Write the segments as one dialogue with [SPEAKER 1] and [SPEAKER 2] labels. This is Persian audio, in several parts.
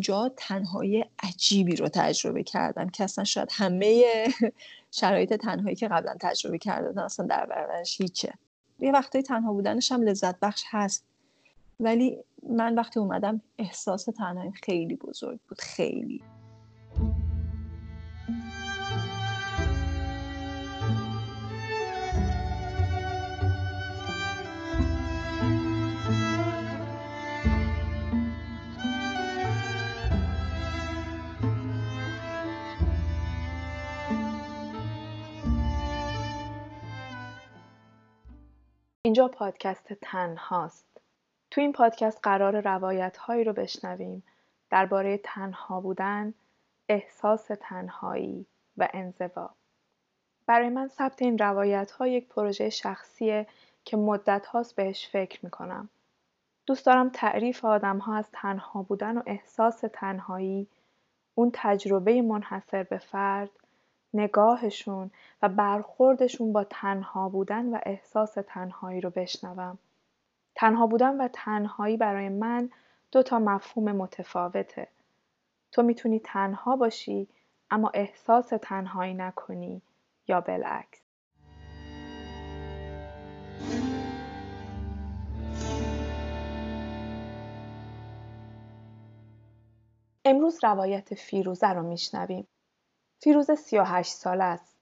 [SPEAKER 1] اونجا تنهایی عجیبی رو تجربه کردم که اصلا شاید همه شرایط تنهایی که قبلا تجربه کرده اصلا در برابرش هیچه. یه وقتایی تنها بودنش هم لذت بخش هست. ولی من وقتی اومدم احساس تنهایی خیلی بزرگ بود خیلی.
[SPEAKER 2] اینجا پادکست تنهاست. تو این پادکست قرار روایت هایی رو بشنویم درباره تنها بودن، احساس تنهایی و انزوا. برای من ثبت این روایت ها یک پروژه شخصیه که مدت هاست بهش فکر می‌کنم. دوست دارم تعریف آدم ها از تنها بودن و احساس تنهایی، اون تجربه منحصر به فرد نگاهشون و برخوردشون با تنها بودن و احساس تنهایی رو بشنوم. تنها بودن و تنهایی برای من دو تا مفهوم متفاوته. تو می‌تونی تنها باشی اما احساس تنهایی نکنی یا بالعکس. امروز روایت فیروزه رو میشنویم. فیروز 38 ساله است.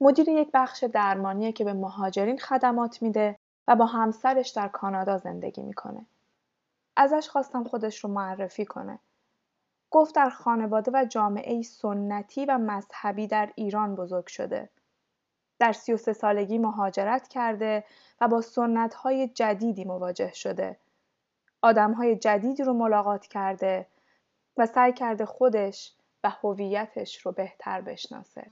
[SPEAKER 2] مدیر یک بخش درمانیه که به مهاجرین خدمات میده و با همسرش در کانادا زندگی می‌کنه. ازش خواستم خودش رو معرفی کنه. گفت در خانواده و جامعه سنتی و مذهبی در ایران بزرگ شده. در 33 سالگی مهاجرت کرده و با سنت های جدیدی مواجه شده. آدم های جدیدی رو ملاقات کرده و سعی کرده خودش و هویتش رو بهتر بشناسه.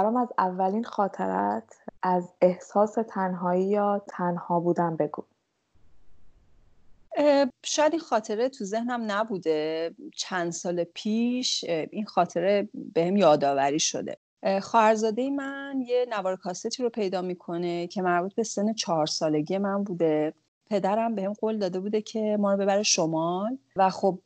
[SPEAKER 2] برام از اولین خاطرت از احساس تنهایی یا تنها بودن بگو.
[SPEAKER 1] شاید این خاطره تو ذهنم نبوده. چند سال پیش این خاطره بهم یادآوری شده. خواهرزاده من یه نوار کاستی رو پیدا می‌کنه که مربوط به سن چهار سالگی من بوده. پدرم بهم قول داده بوده که ما رو ببره شمال و خب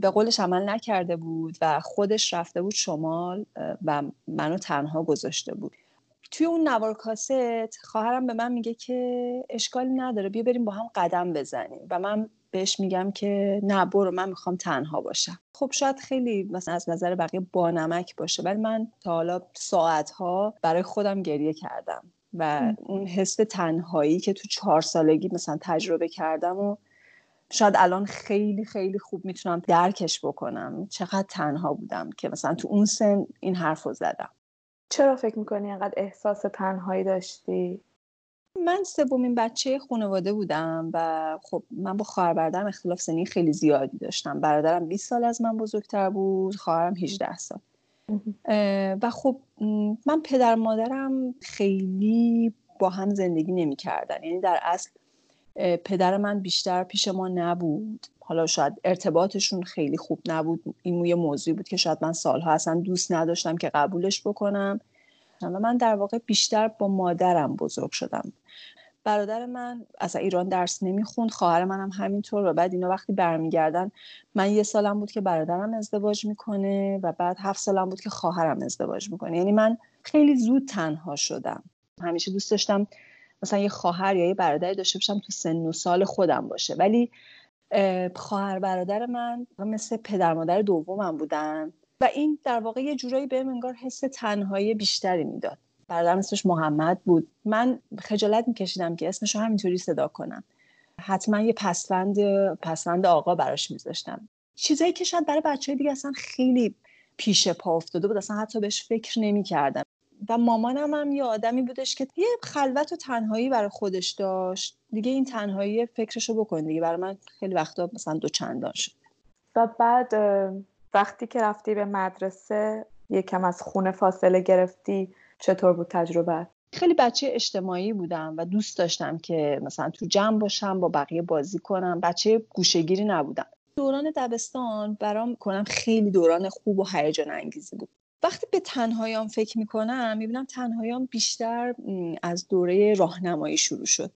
[SPEAKER 1] به قولش عمل نکرده بود و خودش رفته بود شمال و منو تنها گذاشته بود. توی اون نوار کاست خواهرم به من میگه که اشکالی نداره بیا بریم با هم قدم بزنیم. و من بهش میگم که نه برو من می‌خوام تنها باشم. خب شاید خیلی مثلا از نظر بقیه بانمک باشه ولی من تا حالا ساعتها برای خودم گریه کردم. و اون حس تنهایی که تو چهار سالگی مثلا تجربه کردم و شاید الان خیلی خیلی خوب می‌تونم درکش بکنم. چقدر تنها بودم که مثلا تو اون سن این حرف رو زدم.
[SPEAKER 2] چرا فکر می‌کنی انقدر احساس تنهایی داشتی؟
[SPEAKER 1] من سومین بچه خانواده بودم و خب من با خواهر برادرم اختلاف سنی خیلی زیادی داشتم. برادرم 20 سال از من بزرگتر بود خواهرم 18 سال. و خب من پدر مادرم خیلی با هم زندگی نمی کردن یعنی در اصل پدر من بیشتر پیش ما نبود. حالا شاید ارتباطشون خیلی خوب نبود. این یه موضوعی بود که شاید من سالها اصلا دوست نداشتم که قبولش بکنم. و من در واقع بیشتر با مادرم بزرگ شدم. برادر من از ایران درس نمی‌خوند. خواهر منم همینطور و بعد اینا وقتی برمیگردن من یه سالم بود که برادرم ازدواج می‌کنه و بعد هفت سالم بود که خواهرم ازدواج می‌کنه. یعنی من خیلی زود تنها شدم. همیشه دوست داشتم مثلا یه خواهر یا یه برادری داشته باشم تو سن و سال خودم باشه. ولی خواهر برادر من مثل پدر مادر دومم بودن و این در واقع یه جورایی بهم انگار حس تنهایی بیشتری می‌داد. برادرم اسمش محمد بود. من خجالت میکشیدم که اسمش رو همینطوری صدا کنم. حتما یه پسوند پسوند آقا براش میذاشتم. چیزایی که شاید برای بچه دیگه اصلا خیلی پیش پا افتاده بود اصلا حتی بهش فکر نمی‌کردم. و مامانم هم یه آدمی بودش که یه خلوت و تنهایی برای خودش داشت. دیگه این تنهایی فکرشو بکن دیگه. برای من خیلی وقتا مثلا دو چندان شد.
[SPEAKER 2] و بعد وقتی که رفتی به مدرسه یکم از خونه فاصله گرفتی چطور بود تجربه؟
[SPEAKER 1] خیلی بچه اجتماعی بودم و دوست داشتم که مثلا تو جمع باشم با بقیه بازی کنم. بچه گوشگیری نبودم. دوران دبستان برام کنم خیلی دوران خوب و هیجان انگیزی بود. وقتی به تنهاییام فکر می‌کنم می‌بینم تنهاییام بیشتر از دوره راهنمایی شروع شد.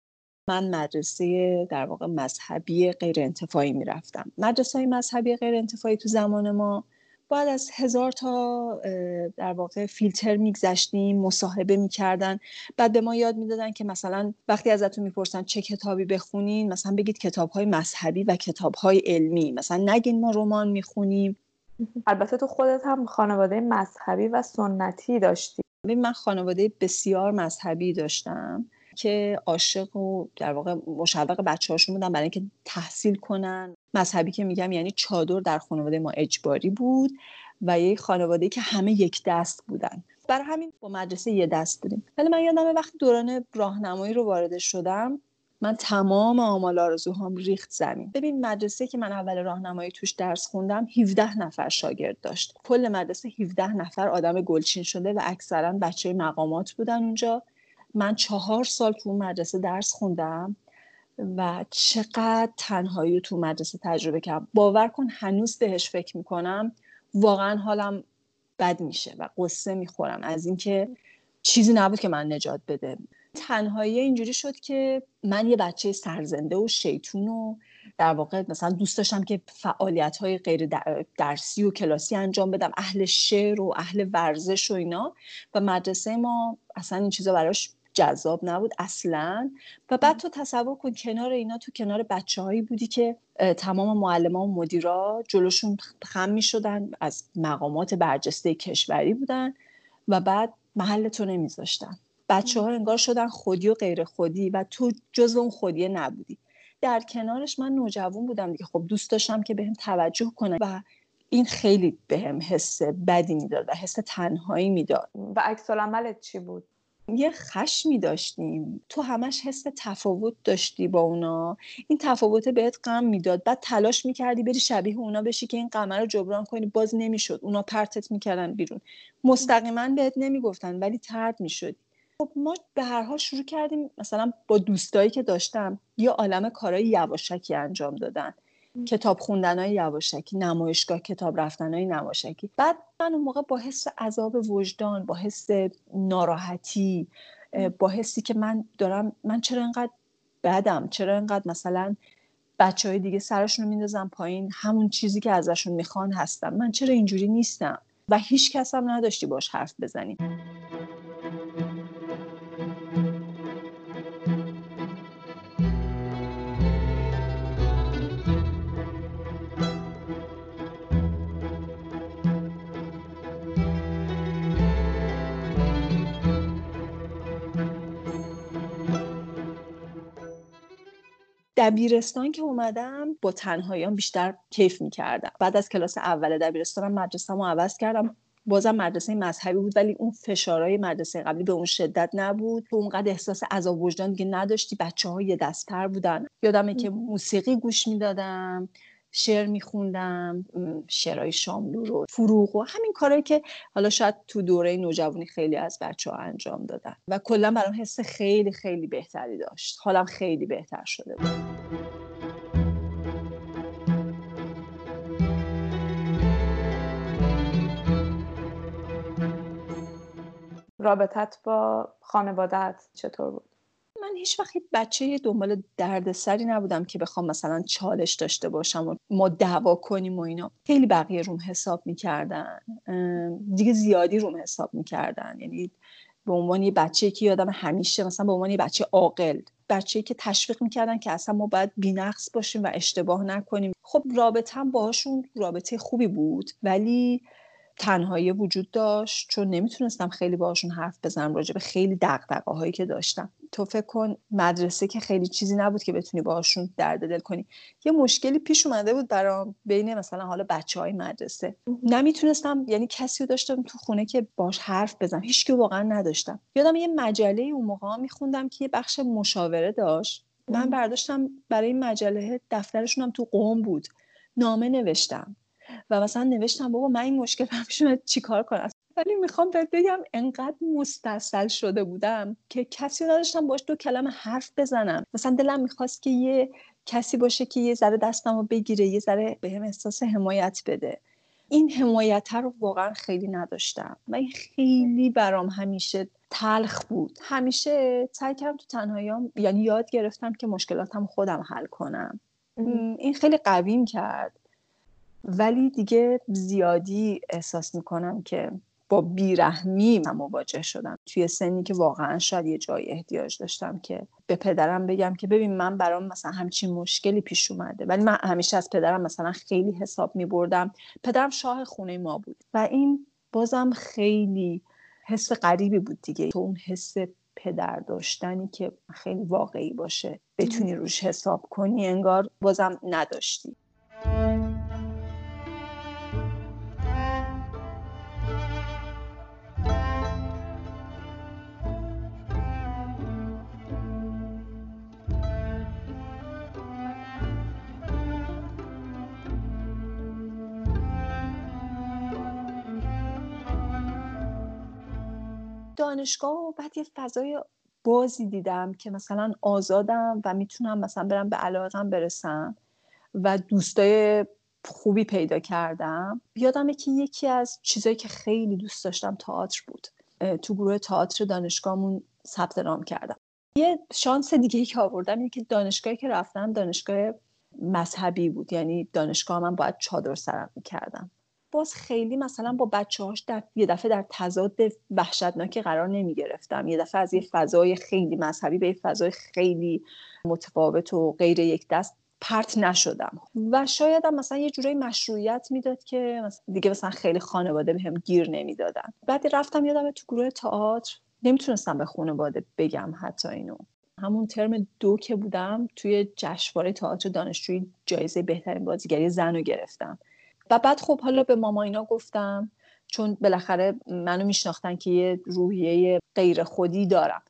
[SPEAKER 1] من مدرسه در واقع مذهبی غیر انتفاعی می‌رفتم. مدرسه مذهبی غیر انتفاعی تو زمان ما بعد از هزار تا در واقع فیلتر میگذشتیم مصاحبه می‌کردن. بعد به ما یاد می‌دادن که مثلا وقتی ازتون می‌پرسن چه کتابی بخونین مثلا بگید کتاب های مذهبی و کتاب های علمی. مثلا نگین ما رمان می‌خونیم.
[SPEAKER 2] البته تو خودت هم خانواده مذهبی و سنتی داشتی.
[SPEAKER 1] من خانواده بسیار مذهبی داشتم که عاشق و در واقع مشوق بچه هاشون بودن برای اینکه تحصیل کنن. مذهبی که میگم یعنی چادر در خانواده ما اجباری بود و یه خانواده که همه یک دست بودن. برای همین با مدرسه یه دست بودیم ولی من یادم وقتی دوران راهنمایی رو وارد شدم من تمام آمال آرزوهام ریخت زمین. ببین مدرسه که من اول راهنمایی توش درس خوندم 17 نفر شاگرد داشت. کل مدرسه 17 نفر آدم گلچین شده و اکثرا بچه مقامات بودن اونجا. من چهار سال تو مدرسه درس خوندم و چقدر تنهایی تو مدرسه تجربه کردم. باور کن هنوز بهش فکر می‌کنم. واقعا حالم بد میشه و قصه می‌خورم. از اینکه چیزی نبود که من نجات بده. تنهایی اینجوری شد که من یه بچه سرزنده و شیطون و در واقع مثلا دوست داشتم که فعالیت های غیر درسی و کلاسی انجام بدم اهل شعر و اهل ورزش و اینا. و مدرسه ما اصلا این چیزا براش جذاب نبود اصلا. و بعد تو تصور کن کنار اینا تو کنار بچه هایی بودی که تمام معلم و مدیرا جلوشون خم می شدن از مقامات برجسته کشوری بودن و بعد محل تو نمیذاشتن. بچه ها انگار شدن خودی و غیر خودی و تو جز اون خودیه نبودی. در کنارش من نوجوان بودم دیگه. خب دوست داشتم که بهم توجه کنه و این خیلی بهم حس بدی می‌داد و حس تنهایی می‌داد.
[SPEAKER 2] و عکس عملت چی بود؟
[SPEAKER 1] یه خشمی داشتیم. تو همش حس تفاوت داشتی با اونا. این تفاوت بهت غم می‌داد. بعد تلاش می‌کردی بری شبیه اونا بشی که این غمه رو جبران کنی. باز نمی‌شد. اونا پرتت می‌کردن بیرون. مستقیما بهت نمی‌گفتن ولی ترد می‌شدی. خب ما به هر حال شروع کردیم مثلا با دوستایی که داشتم یه عالم کارهای یواشکی انجام دادن. کتاب خوندن های یواشکی نمایشگاه کتاب رفتن های نمایشکی بعد من اون موقع با حس عذاب وجدان با حس ناراحتی با حسی که من دارم من چرا انقدر بدم؟ چرا انقدر مثلا بچه های دیگه سرشون رو میندازم پایین؟ همون چیزی که ازشون می‌خوان هستم من چرا اینجوری نیستم؟ و هیچ کس هم نداشتی باش حرف بزنیم دبیرستان که اومدم با تنهاییان بیشتر کیف می‌کردم. بعد از کلاس اول دبیرستانم مدرسه رو عوض کردم. بازم مدرسه مذهبی بود ولی اون فشارهای مدرسه قبلی به اون شدت نبود. تو اونقدر احساس عذاب وجدان دیگه نداشتی. بچه های یه دستتر بودن. یادمه که موسیقی گوش می‌دادم. شعر میخوندم شعرهای شاملو رو فروغ و همین کارهایی که حالا شاید تو دوره نوجوانی خیلی از بچه ها انجام دادن. و کلا برام حس خیلی خیلی بهتری داشت. حالم خیلی بهتر شده بود.
[SPEAKER 2] رابطت با خانوادت چطور بود؟
[SPEAKER 1] هیچ وقت بچه دنبال دردسری نبودم که بخوام مثلا چالش داشته باشم و ما دعوا کنیم و اینا. خیلی بقیه روم حساب می‌کردن. دیگه زیادی روم حساب می‌کردن. یعنی به عنوان یه بچه که یادم همیشه مثلا به عنوان یه بچه عاقل بچه که تشویق می‌کردن که اصلا ما باید بینقص باشیم و اشتباه نکنیم. خب رابطه هم باهاشون رابطه خوبی بود ولی تنهایی وجود داشت چون نمی‌تونستم خیلی باهاشون حرف بزنم راجع به خیلی دقدقه هایی که داشتم. تو فکر کن مدرسه که خیلی چیزی نبود که بتونی باهاشون درد دل کنی. یه مشکلی پیش اومده بود برام بین مثلا حالا بچه های مدرسه. نمی‌تونستم یعنی کسی رو داشتم تو خونه که باش حرف بزنم. هیچ که واقعا نداشتم. یادم یه مجله اون موقع میخوندم که یه بخش مشاوره داشت. من برداشتم برای این مجله دفترشون هم تو قوم بود. نامه نوشتم. و مثلا نوشتم بابا من این مشکل برام چیکار کنم؟ ولی می‌خوام بهت بگم انقدر مستصل شده بودم که کسی نداشتم باش دو کلمه حرف بزنم. مثلا دلم می‌خواست که یه کسی باشه که یه ذره دستم رو بگیره یه ذره به هم احساس حمایت بده. این حمایت رو واقعا خیلی نداشتم و این خیلی برام همیشه تلخ بود. همیشه سعی کردم تو تنهاییام یعنی یاد گرفتم که مشکلاتم خودم حل کنم. این خیلی قویم کرد. ولی دیگه زیادی احساس می‌کنم که با بیرحمی من مواجه شدم. توی سنی که واقعا شاید یه جای احتیاج داشتم که به پدرم بگم که ببین من برام مثلا همچین مشکلی پیش اومده. ولی من همیشه از پدرم مثلا خیلی حساب می بردم پدرم شاه خونه ما بود و این بازم خیلی حس غریبی بود دیگه. تو اون حس پدر داشتنی که خیلی واقعی باشه بتونی روش حساب کنی انگار بازم نداشتی. دانشگاه و بعد یه فضای بازی دیدم که مثلا آزادم و می‌تونم مثلا برم به علاقم برسم و دوستای خوبی پیدا کردم. یادمه که یکی از چیزایی که خیلی دوست داشتم تئاتر بود. تو گروه تئاتر دانشگاهمون ثبت نام کردم. یه شانس دیگه که آوردم اینه که دانشگاهی که رفتم دانشگاه مذهبی بود. یعنی دانشگاه من باید چادر سرم می‌کردم. باز خیلی مثلا با بچه هاش در یه دفعه در تضاد وحشتناکی قرار نمی گرفتم یه دفعه از یه فضای خیلی مذهبی به یه فضای خیلی متفاوت و غیر یک دست پرت نشدم. و شاید هم مثلا یه جورایی مشروعیت می‌داد که دیگه مثلا خیلی خانواده بهم گیر نمی‌دادن. بعد رفتم یادم تو گروه تئاتر. نمی‌تونستم به خانواده بگم حتی اینو. همون ترم دو که بودم توی جشنواره تئاتر دانشجویی جایزه بهترین بازیگری زن رو گرفتم. و بعد خب حالا به ماما اینا گفتم چون بالاخره منو میشناختن که یه روحیه غیر خودی دارم.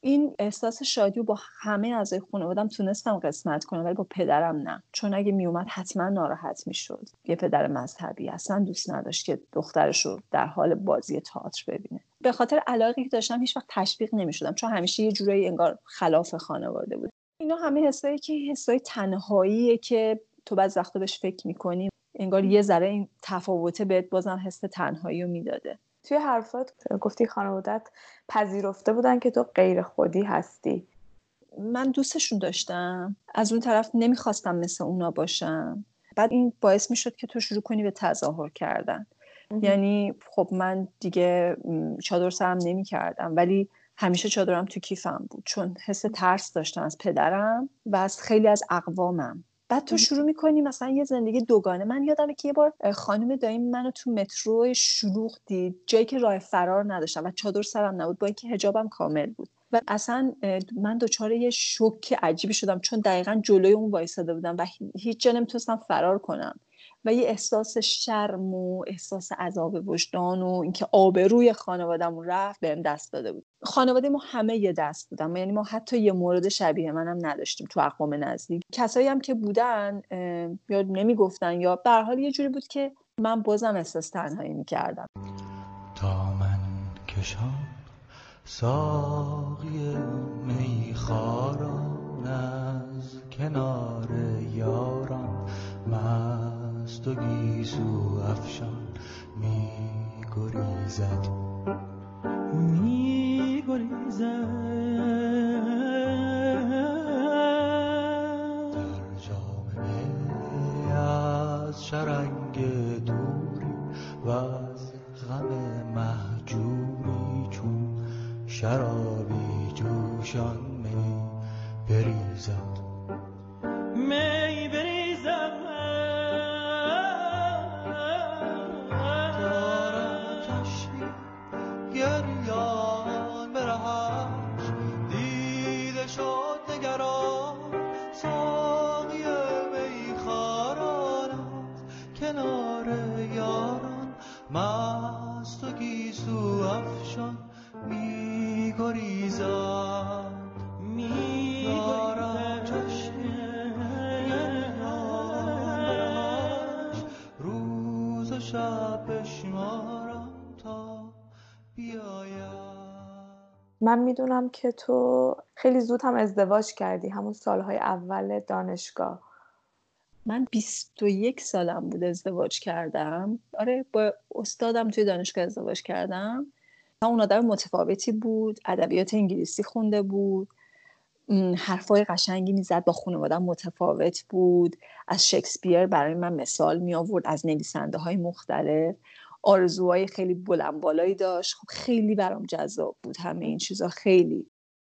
[SPEAKER 1] این احساس شادی با همه اعضای خانوادم تونستم قسمت کنم ولی با پدرم نه. چون اگه میومد حتما ناراحت می‌شد. یه پدر مذهبی اصلا دوست نداشت که دخترش رو در حال بازی تئاتر ببینه. به خاطر علاقه که داشتم هیچ وقت تشویق نمی‌شدم چون همیشه یه جورایی انگار خلاف خانواده بود. اینا همه حسایی که حسای تنهاییه که تو بعد وقتا بهش فکر می‌کنی. انگار یه ذره این تفاوته بهت بازم حس تنهایی رو می‌داده.
[SPEAKER 2] توی حرفات گفتی خانوادت پذیرفته بودن که تو غیر خودی هستی.
[SPEAKER 1] من دوستشون داشتم. از اون طرف نمی‌خواستم مثل اونا باشم. بعد این باعث می‌شد که تو شروع کنی به تظاهر کردن. یعنی خب من دیگه چادر سرم نمی کردم ولی همیشه چادرم تو کیفم بود. چون حس ترس داشتم از پدرم و از خیلی از اقوامم. بعد تو شروع می‌کنی مثلا یه زندگی دوگانه. من یادمه که یه بار خانم دایم منو تو مترو شلوغ دید. جایی که راه فرار نداشتم و چادر سرم نبود با اینکه حجابم کامل بود. و اصلا من دچار یه شوک عجیبی شدم چون دقیقا جلوی اون وایساده بودم و هیچ جا نمی‌تونستم فرار کنم. و یه احساس شرم و احساس عذاب وجدان و اینکه آبروی خانوادهمون رفت بهم دست داده بود. خانواده ما همه یه دست بودن یعنی ما حتی یه مورد شبیه منم نداشتیم تو اقوام نزدیک. کسایی هم که بودن یا نمی‌گفتن یا به حال یه جوری بود که من بازم احساس تنهایی می‌کردم.
[SPEAKER 3] تا من کشان ساقی میخاران از کنار یاران مست و گیسو افشان می گریزد می در جام از شرنگ دوری و از غم محجوری چون شرابی جوشان می بریزد می تو افشان می گریزد می دارم چشم روز و شب بشمارم تا بیاید
[SPEAKER 2] من می‌دونم که تو خیلی زود هم ازدواج کردی. همون سالهای اول دانشگاه.
[SPEAKER 1] من 21 سالم بود ازدواج کردم. آره با استادم توی دانشگاه ازدواج کردم. اون آدم متفاوتی بود ادبیات انگلیسی خونده بود. حرفای قشنگی می‌زد با خانوادم متفاوت بود. از شکسپیر برای من مثال می آورد از نویسنده های مختلف. آرزوهای خیلی بلند بالایی داشت. خب خیلی برام جذاب بود همه این چیزا خیلی.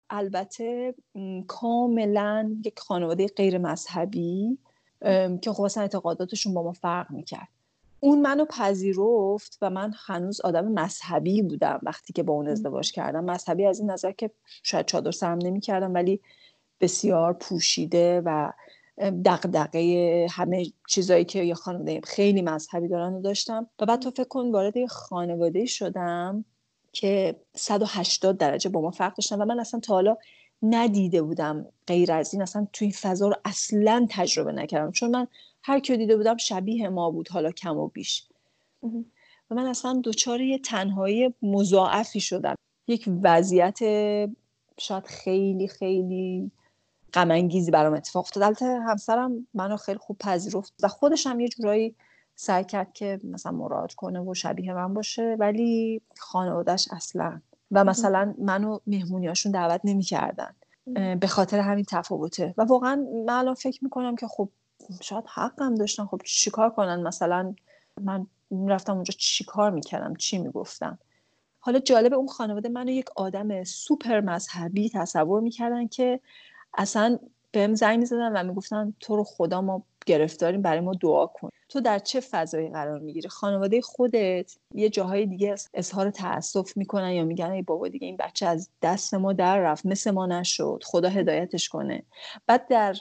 [SPEAKER 1] البته کاملا یک خانواده غیر مذهبی که خب اعتقاداتشون با ما فرق می‌کرد. اون منو پذیرفت و من هنوز آدم مذهبی بودم وقتی که با اون ازدواج کردم. مذهبی از این نظر که شاید چادر سرم نمی‌کردم ولی بسیار پوشیده و دقدقه همه چیزایی که یه خانواده خیلی مذهبی دارن رو داشتم. و بعد تو فکر کن وارد یه خانواده شدم که 180 درجه با ما فرق داشتن و من اصلا تا حالا ندیده بودم غیر از این اصلا توی این فضا رو اصلا تجربه نکردم. چون من هر کی دیده بودم شبیه ما بود حالا کم و بیش. و من اصلا دچار یه تنهایی مضاعفی شدم. یک وضعیت شاید خیلی خیلی غم انگیزی برام اتفاق افتاد. البته همسرم منو خیلی خوب پذیرفت و خودش هم یه جورایی سعی کرد که مثلا مراد کنه و شبیه من باشه ولی خانوادهش اصلا و مثلا منو مهمونیاشون دعوت نمی‌کردن به خاطر همین تفاوته. و واقعا من الان فکر می‌کنم که خب شاید حقم داشتن. خب چیکار کنن؟ مثلا من رفتم اونجا چیکار می‌کردم؟ چی می‌گفتم حالا جالب اون خانواده منو یک آدم سوپر مذهبی تصور می‌کردن که اصلا بهم زنگ می‌زدن و می‌گفتن تو رو خدا ما گرفتاریم برای ما دعا کن. تو در چه فضایی قرار می‌گیری؟ خانواده خودت یه جاهای دیگه اظهار تاسف می‌کنن یا میگن ای بابا دیگه این بچه از دست ما در رفت مثل ما نشد خدا هدایتش کنه. بعد در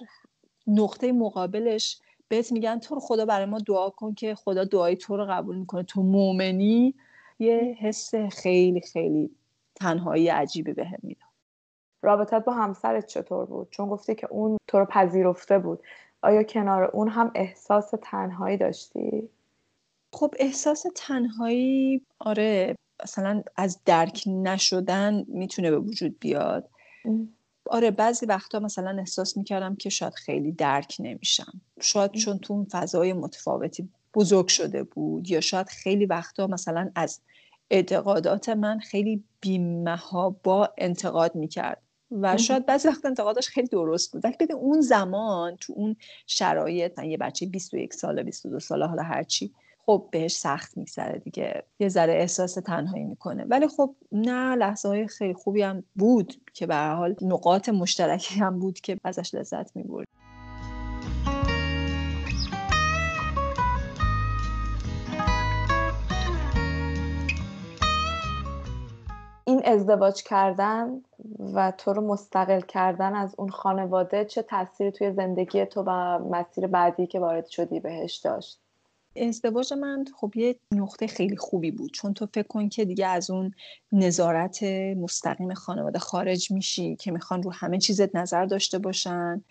[SPEAKER 1] نقطه مقابلش بهت میگن تو رو خدا برای ما دعا کن که خدا دعای تو رو قبول می‌کنه. تو مؤمنی یه حس خیلی خیلی تنهایی عجیبی بهم به می‌داد.
[SPEAKER 2] رابطت با همسرت چطور بود؟ چون گفتی که اون تو رو پذیرفته بود. آیا کنار اون هم احساس تنهایی داشتی؟
[SPEAKER 1] خب احساس تنهایی آره مثلا از درک نشدن می‌تونه به وجود بیاد. آره بعضی وقتا مثلا احساس می‌کردم که شاید خیلی درک نمیشم. شاید چون تو اون فضای متفاوتی بزرگ شده بود یا شاید خیلی وقتا مثلا از اعتقادات من خیلی با انتقاد می‌کرد. و شاید بعضی وقت انتقادش خیلی درست بود. ولی بده اون زمان تو اون شرایط یه بچه 21 ساله 22 ساله حالا هرچی خب بهش سخت میگذره دیگه. یه ذره احساس تنهایی می‌کنه. ولی خب نه لحظه های خیلی خوبی هم بود که به حال نقاط مشترکی هم بود که ازش لذت می‌برد
[SPEAKER 2] این ازدواج کردن و تو رو مستقل کردن از اون خانواده چه تاثیری توی زندگی تو و مسیر بعدی که وارد شدی بهش داشت؟
[SPEAKER 1] ازدواج من خب یه نقطه خیلی خوبی بود. چون تو فکر کن که دیگه از اون نظارت مستقیم خانواده خارج میشی که می‌خوان رو همه چیزت نظر داشته باشن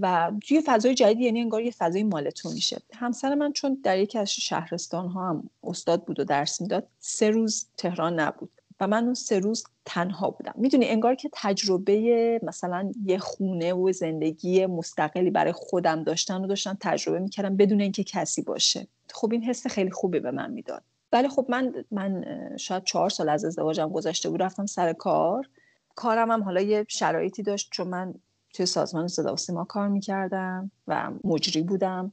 [SPEAKER 1] و توی فضای جدید یعنی انگار یه فضای مال تو میشه. همسر من چون در یکی از شهرستان ها هم استاد بود و درس می‌داد سه روز تهران نبود و من اون سه روز تنها بودم. می‌دونی انگار که تجربه مثلا یه خونه و زندگی مستقلی برای خودم داشتن و داشتن تجربه می‌کردم بدون اینکه کسی باشه. خب این حس خیلی خوبی به من می‌داد. ولی خب من من شاید چهار سال از ازدواجم گذشته بود رفتم سر کار. کارم هم حالا یه شرایطی داشت چون من توی سازمان صدا و سیما کار می‌کردم و مجری بودم.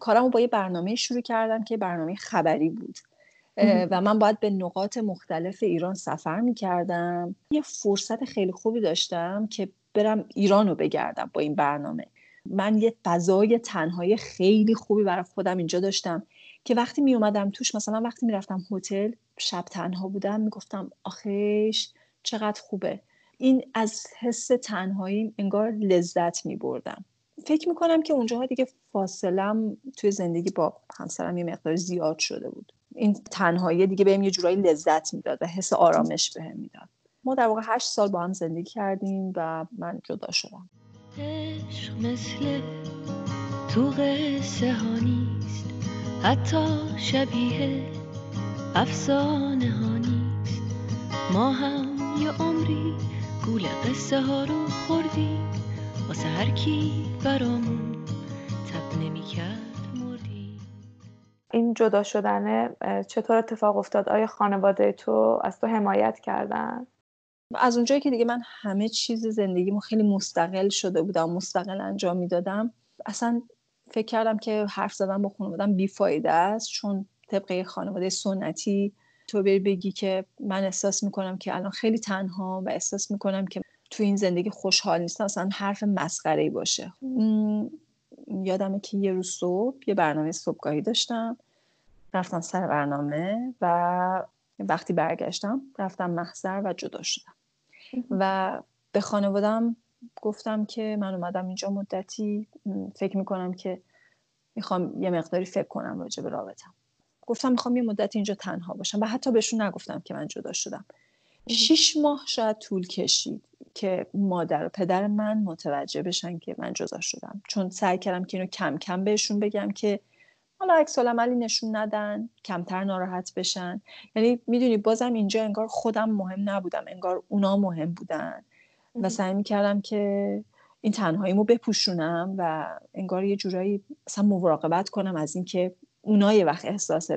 [SPEAKER 1] کارم رو با یه برنامه شروع کردم که برنامه خبری بود. و من باید به نقاط مختلف ایران سفر می کردم یه فرصت خیلی خوبی داشتم که برم ایران رو بگردم با این برنامه. من یه فضای تنهایی خیلی خوبی برای خودم اینجا داشتم که وقتی می اومدم توش مثلا وقتی می رفتم هتل شب تنها بودم می گفتم آخیش چقدر خوبه. این از حس تنهایی انگار لذت می بردم فکر می کنم که اونجاها دیگه فاصلم توی زندگی با همسرم یه مقدار زیاد شده بود. این تنهایی دیگه بهم یه جورایی لذت می‌داد و حس آرامش بهم می‌داد. ما در واقع هشت سال با هم زندگی کردیم و من جدا شدم. عشق مثل تو قصه ها نیست حتی شبیه افسانه ها نیست. ما هم
[SPEAKER 4] یه عمری گول قصه ها رو خوردی واسه هر کی برامون تب نمی‌کرد.
[SPEAKER 2] این جدا شدنه چطور اتفاق افتاد؟ آیا خانواده تو از تو حمایت کردن؟
[SPEAKER 1] از اونجایی که دیگه من همه چیز زندگیمو خیلی مستقل شده بودم مستقل انجام می‌دادم اصلا فکر کردم که حرف زدن با خانوادم بیفایده است چون طبقه خانواده سنتی تو بری بگی که من احساس می‌کنم که الان خیلی تنها و احساس می‌کنم که تو این زندگی خوشحال نیستم اصلا حرف مسخره ای باشه یادمه که یه روز صبح یه برنامه صبحگاهی داشتم. رفتم سر برنامه و وقتی برگشتم رفتم محضر و جدا شدم. و به خانوادم گفتم که من اومدم اینجا مدتی. فکر می‌کنم که می‌خوام یه مقداری فکر کنم راجع به رابطم گفتم می‌خوام یه مدت اینجا تنها باشم و حتی بهشون نگفتم که من جدا شدم. شیش ماه شاید طول کشید. که مادر و پدر من متوجه بشن که من جدا شدم. چون سعی کردم که اینو کم کم بهشون بگم که حالا عکس عملی نشون ندن کمتر ناراحت بشن. یعنی می‌دونی بازم اینجا انگار خودم مهم نبودم انگار اونا مهم بودن. و سعی می‌کردم که این تنهاییمو بپوشونم و انگار یه جورایی مثلا مراقبت کنم از اینکه اونا یه وقت احساس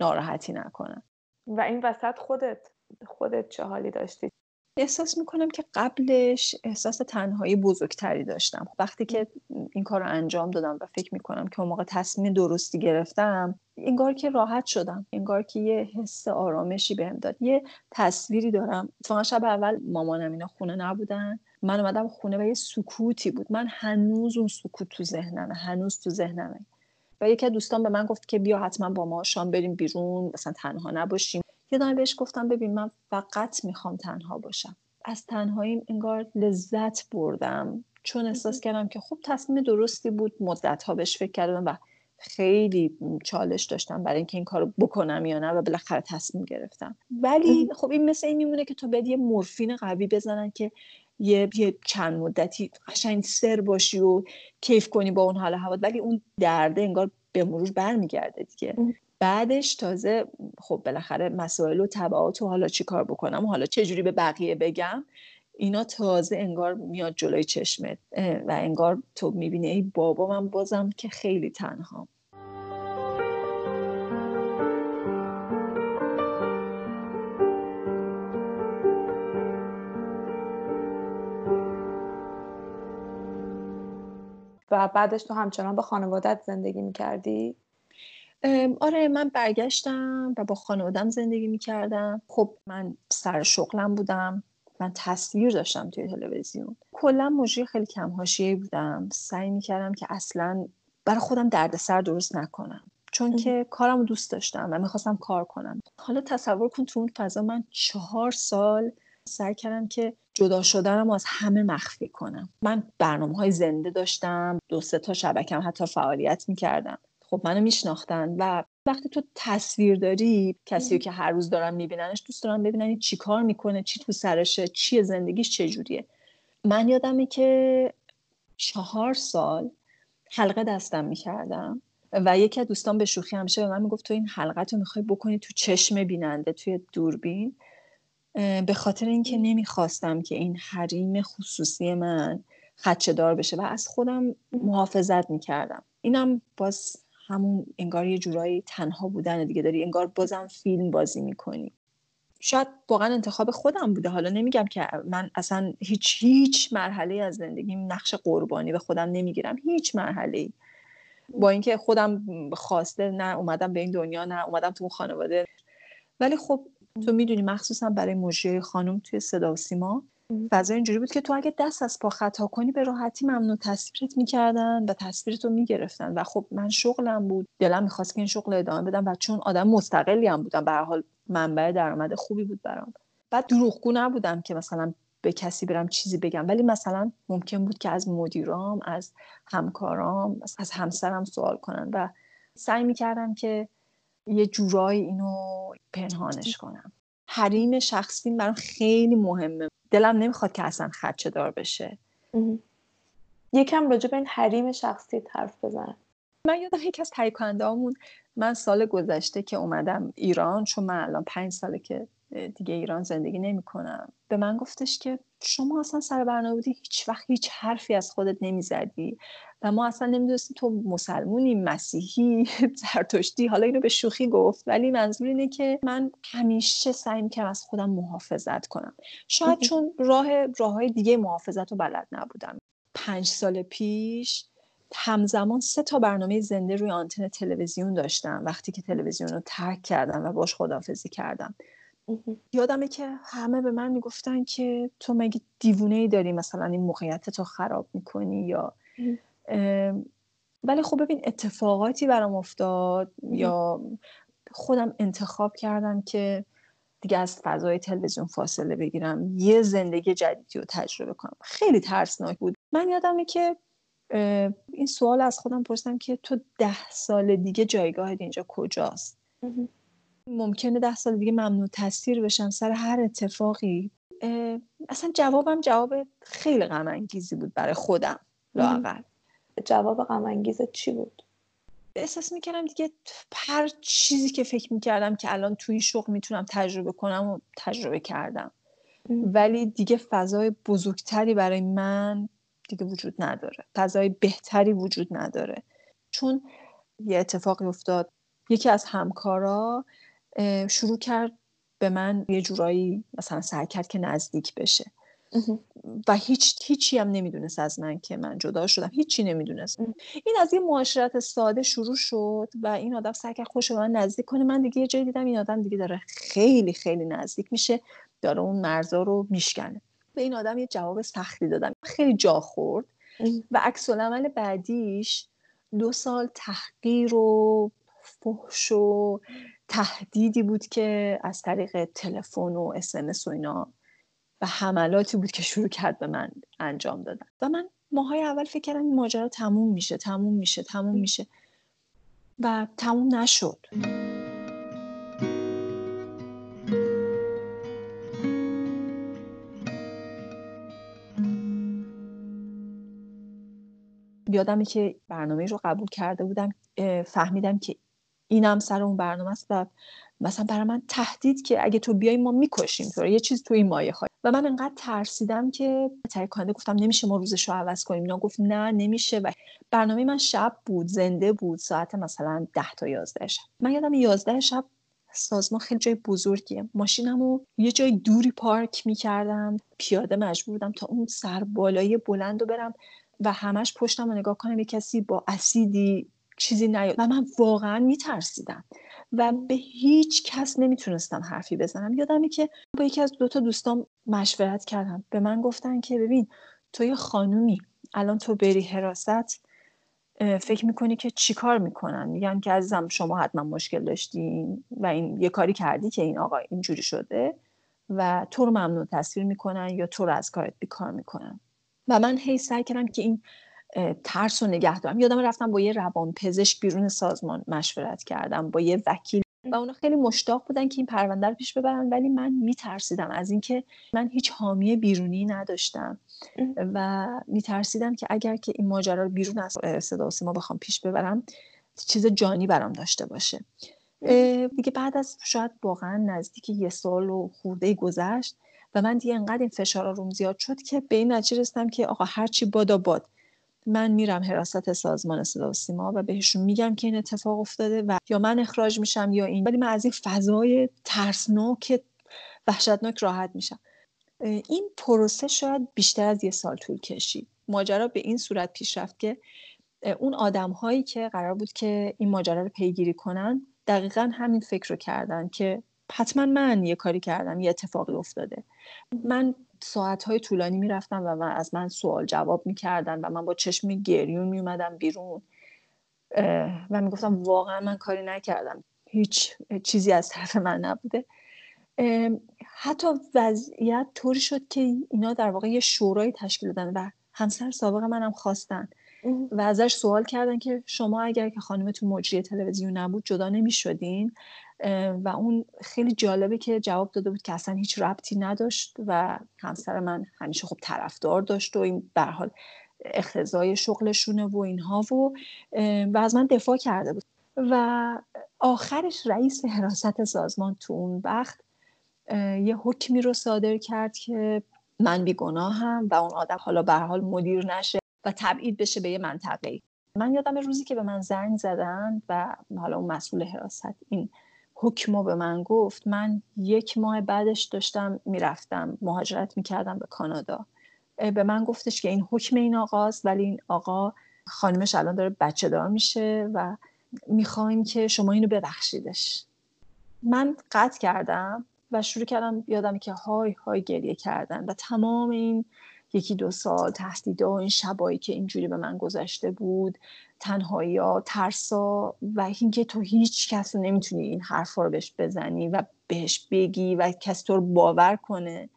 [SPEAKER 1] ناراحتی نکنن.
[SPEAKER 2] و این وسط خودت خودت چه حالی داشتی؟
[SPEAKER 1] احساس می‌کنم که قبلش احساس تنهایی بزرگتری داشتم. وقتی که این کار رو انجام دادم و فکر می‌کنم که اون موقع تصمیم درستی گرفتم انگار که راحت شدم. انگار که یه حس آرامشی بهم داد. یه تصویری دارم. اتفاقا شب اول مامانم اینا خونه نبودن. من اومدم خونه و یه سکوتی بود. من هنوز اون سکوت تو ذهنمه هنوز تو ذهنمه. و یکی دوستان به من گفت که بیا حتما با ما شام بریم بیرون. مثلا تنها نباشیم. یادم بهش گفتم ببین من فقط می‌خوام تنها باشم. از تنهاییم انگار لذت بردم. چون احساس کردم که خب تصمیم درستی بود مدت ها بهش فکر کردم و خیلی چالش داشتم برای اینکه این کارو بکنم یا نه و بالاخره تصمیم گرفتم. ولی خب این مثل این میمونه که تو بدی یه مورفین قوی بزنن که یه, یه چند مدتی قشنگ سر باشی و کیف کنی با اون حال هوا ولی اون درده انگار به مرور برمیگرده دیگه. بعدش تازه خب بالاخره مسائل و تبعات و حالا چی کار بکنم و حالا چجوری به بقیه بگم. اینا تازه انگار میاد جلوی چشمت و انگار تو می‌بینی ای بابا من بازم که خیلی تنها
[SPEAKER 2] و بعدش تو همچنان با خانوادت زندگی می‌کردی؟
[SPEAKER 1] آره من برگشتم و با خانوادم زندگی می‌کردم. خب من سر شغلم بودم. من تصویر داشتم توی تلویزیون. کلا مجری خیلی کم حاشیه‌ای بودم. سعی می‌کردم که اصلا برای خودم دردسر درست نکنم. چون که کارم دوست داشتم و می‌خواستم کار کنم. حالا تصور کن تو اون فضا من چهار سال سعی کردم که جدا شدنم از همه مخفی کنم. من برنامه های زنده داشتم دو سه تا شبکم حتی فعالیت می‌کردم. خب منو میشناختن و وقتی تو تصویر داری کسی که هر روز دارن میبیننش دوست دارن ببینن چی کار می‌کنه چی تو سرشه چیه زندگیش چجوریه. من یادمه که چهار سال حلقه دستم می‌کردم و یکی از دوستان به شوخی همیشه به من می‌گفت تو این حلقه تو می‌خوای بکنی تو چشم بیننده توی دوربین. به خاطر اینکه نمی‌خواستم که این حریم خصوصی من خدشه دار بشه و از خودم محافظت می‌کردم. اینم باز همون انگار یه جورایی تنها بودن دیگه. داری انگار بازم فیلم بازی می‌کنی. شاید واقعا انتخاب خودم بوده. حالا نمیگم که من اصلا هیچ هیچ مرحله از زندگیم نقش قربانی به خودم نمی‌گیرم. هیچ مرحله با اینکه خودم خواسته نه اومدم به این دنیا نه اومدم تو اون خانواده. ولی خب تو می‌دونی مخصوصا برای مجری خانم توی صدا و سیما فضا اینجوری بود که تو اگه دست از پا خطا کنی به راحتی ممنوع تصویرت می‌کردن و تصویرتو می‌گرفتن. و خب من شغلم بود. دلم می‌خواست که این شغل ادامه بدم. و چون آدم مستقلی هم بودم به حال منبع درآمد خوبی بود برام. بعد دروغگو نبودم که مثلا به کسی برم چیزی بگم. ولی مثلا ممکن بود که از مدیرام از همکارام از همسرم سوال کنن. و سعی می‌کردم که یه جورایی اینو پنهانش کنم. حریم شخصی برام خیلی مهمه. دلم نمی‌خواد که اصلا خدچه دار بشه.
[SPEAKER 2] یکم راجع به این حریم شخصی حرف بزن
[SPEAKER 1] من یادم یکی از تهیه من سال گذشته که اومدم ایران چون من الان پنج ساله که دیگه ایران زندگی نمی کنم به من گفتش که شما اصلا سر برنامه بودی هیچ وقت هیچ حرفی از خودت نمی‌زدی و ما اصلا نمی‌دونستیم تو مسلمونی مسیحی زرتشتی حالا اینو به شوخی گفت. ولی منظور اینه که من همیشه سعی می‌کردم از خودم محافظت کنم. شاید چون راه راه های دیگه محافظت رو بلد نبودم. پنج سال پیش همزمان سه تا برنامه زنده روی آنتن تلویزیون داشتم. وقتی که تلویزیون رو ترک کردم و باش خدافزی کردم. یادمه که همه به من می‌گفتن که تو مگه دیوونه ای داری مثلا این موقعیت تو خراب می‌کنی یا ولی خب ببین اتفاقاتی برام افتاد یا خودم انتخاب کردم که دیگه از فضای تلویزیون فاصله بگیرم یه زندگی جدیدی رو تجربه کنم. خیلی ترسناک بود. من یادمه که این سوال از خودم پرسیدم که تو ده سال دیگه جایگاهت اینجا کجاست؟ ممکنه ده سال دیگه ممنوع تصویر بشم سر هر اتفاقی. اصلا جوابم جواب خیلی غم انگیزی بود برای خودم لاقل
[SPEAKER 2] جواب غم انگیزت چی بود؟
[SPEAKER 1] احساس می‌کردم دیگه هر چیزی که فکر می‌کردم که الان توی شغل می‌تونم تجربه کنم و تجربه کردم. ولی دیگه فضای بزرگتری برای من دیگه وجود نداره. فضای بهتری وجود نداره. چون یه اتفاقی افتاد. یکی از همکارا شروع کرد به من یه جورایی مثلا سعی کرد که نزدیک بشه. و هیچ هیچی هم نمی‌دونست از من که من جدا شدم. هیچی نمی‌دونست. این از یه معاشرت ساده شروع شد و این آدم سعی کرد خوش به من نزدیک کنه. من دیگه یه جایی دیدم این آدم دیگه داره خیلی خیلی نزدیک میشه داره اون مرزا رو میشکنه. به این آدم یه جواب سختی دادم. خیلی جا خورد. و عکس العمل بعدیش دو سال تحقیر و فحش و تهدیدی بود که از طریق تلفن و اسمس و اینا و حملاتی بود که شروع کرد به من انجام دادن. و من ماهای اول فکر کردم این ماجرا تموم میشه تموم میشه تموم میشه. و تموم نشد. یادمه که برنامه رو قبول کرده بودم فهمیدم که اینم سر اون برنامه است و مثلا برای من تهدید که اگه تو بیای ما می‌کشیم تو یه چیز تو این مایه خواهی. و من انقدر ترسیدم که تهیه کننده گفتم نمیشه ما روزش رو عوض کنیم. اینا گفت نه نمیشه. و برنامه من شب بود زنده بود. ساعت مثلا ده تا یازده شب. من یادم یازده شب سازمان خیلی جای بزرگیه. ماشینم رو یه جای دوری پارک می‌کردم. پیاده مجبور بودم تا اون سر بالای بلند رو برم و همش پشتم رو نگاه کنم. یه کسی با اسیدی چیزی نیاد و من واقعا میترسیدم و به هیچ کس نمی‌تونستم حرفی بزنم. یادمه که با یکی از دوتا دوستان مشورت کردم. به من گفتن که ببین تو یه خانومی الان تو بری حراست فکر می‌کنی که چیکار می‌کنن؟ میگن که عزیزم شما حتما مشکل داشتین و این یه کاری کردی که این آقا اینجوری شده و تو رو ممنوع تصویر می‌کنن یا تو رو از کارت بیکار می‌کنن. و من هی سعی کردم که این ترس رو نگه دارم. یادم رفتم با یه روان پزشک بیرون سازمان مشورت کردم با یه وکیل و اونا خیلی مشتاق بودن که این پرونده رو پیش ببرن ولی من میترسیدم. از اینکه من هیچ حامی بیرونی نداشتم و میترسیدم که اگر که این ماجرا رو بیرون از صدا و سیما بخوام پیش ببرم چیز جانی برام داشته باشه. دیگه بعد از شاید واقعا نزدیک یه سال و خورده گذشت و من دیگه انقدر این فشار روم زیاد شد که به این نتیجه رسیدم که آقا هرچی بادا باد. من میرم حراست سازمان صدا و سیما و بهشون میگم که این اتفاق افتاده و یا من اخراج میشم یا این ولی من از این فضای ترسناک وحشتناک راحت میشم. این پروسه شاید بیشتر از یه سال طول کشید. ماجرا به این صورت پیش رفت که اون آدم هایی که قرار بود که این ماجرا رو پیگیری کنن دقیقا همین فکر رو کردن که حتما من یه کاری کردم یه اتفاقی افتاده. من ساعتهای طولانی می‌رفتم و من از من سوال جواب می‌کردن و من با چشم گریون میومدم بیرون. و می‌گفتم واقعا من کاری نکردم. هیچ چیزی از طرف من نبوده. حتی وضعیت طوری شد که اینا در واقع یه شورایی تشکیل دادن و همسر سابق منم خواستن. و ازش سوال کردن که شما اگر که خانمتون مجری تلویزیون نبود جدا نمی شدین و اون خیلی جالبه که جواب داده بود که اصلا هیچ ربطی نداشت و همسر من همیشه خب طرفدار داشت و این به حال اختزای شغلشونه و اینها و و از من دفاع کرده بود. و آخرش رئیس حراست سازمان تو اون وقت یه حکمی رو صادر کرد که من بیگناهم و اون آدم حالا به حال مدیر نشه. و تبعید بشه به یه منطقه من یادم روزی که به من زنگ زدن و حالا اون مسئول حراست این حکم به من گفت من یک ماه بعدش داشتم می‌رفتم مهاجرت می‌کردم به کانادا. به من گفتش که این حکم این آقاست ولی این آقا خانمش الان داره بچه دار میشه و می‌خوایم که شما اینو ببخشیدش. من قطع کردم و شروع کردم یادم که های های گریه کردن و تمام این یکی دو سال تهدیدا این شبایی که اینجوری به من گذشته بود تنهایی ها ترسا و اینکه تو هیچ کس رو نمی‌تونی این حرفا رو بهش بزنی و بهش بگی و کسی تو رو باور کنه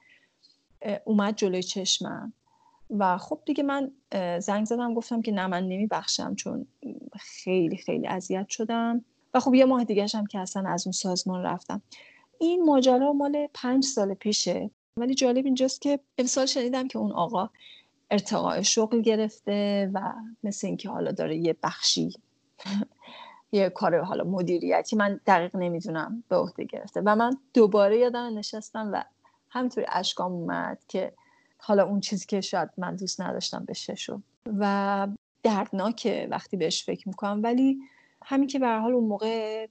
[SPEAKER 1] اومد جلوی چشمم. و خب دیگه من زنگ زدم گفتم که نه من نمیبخشم چون خیلی خیلی اذیت شدم. و خب یه ماه دیگه هم که اصلا از اون سازمان رفتم. این ماجرا مال پنج سال پیشه. ولی جالب اینجاست که امسال شنیدم که اون آقا ارتقاء شغل گرفته و مثل اینکه حالا داره یه بخشی یه کار حالا مدیریتی من دقیق نمی‌دونم به عهده گرفته. و من دوباره یادم نشستم و همینطوری اشکام اومد که حالا اون چیزی که شاید من دوست نداشتم بشه شد و دردناکه وقتی بهش فکر می‌کنم. ولی همین که به حال اون موقع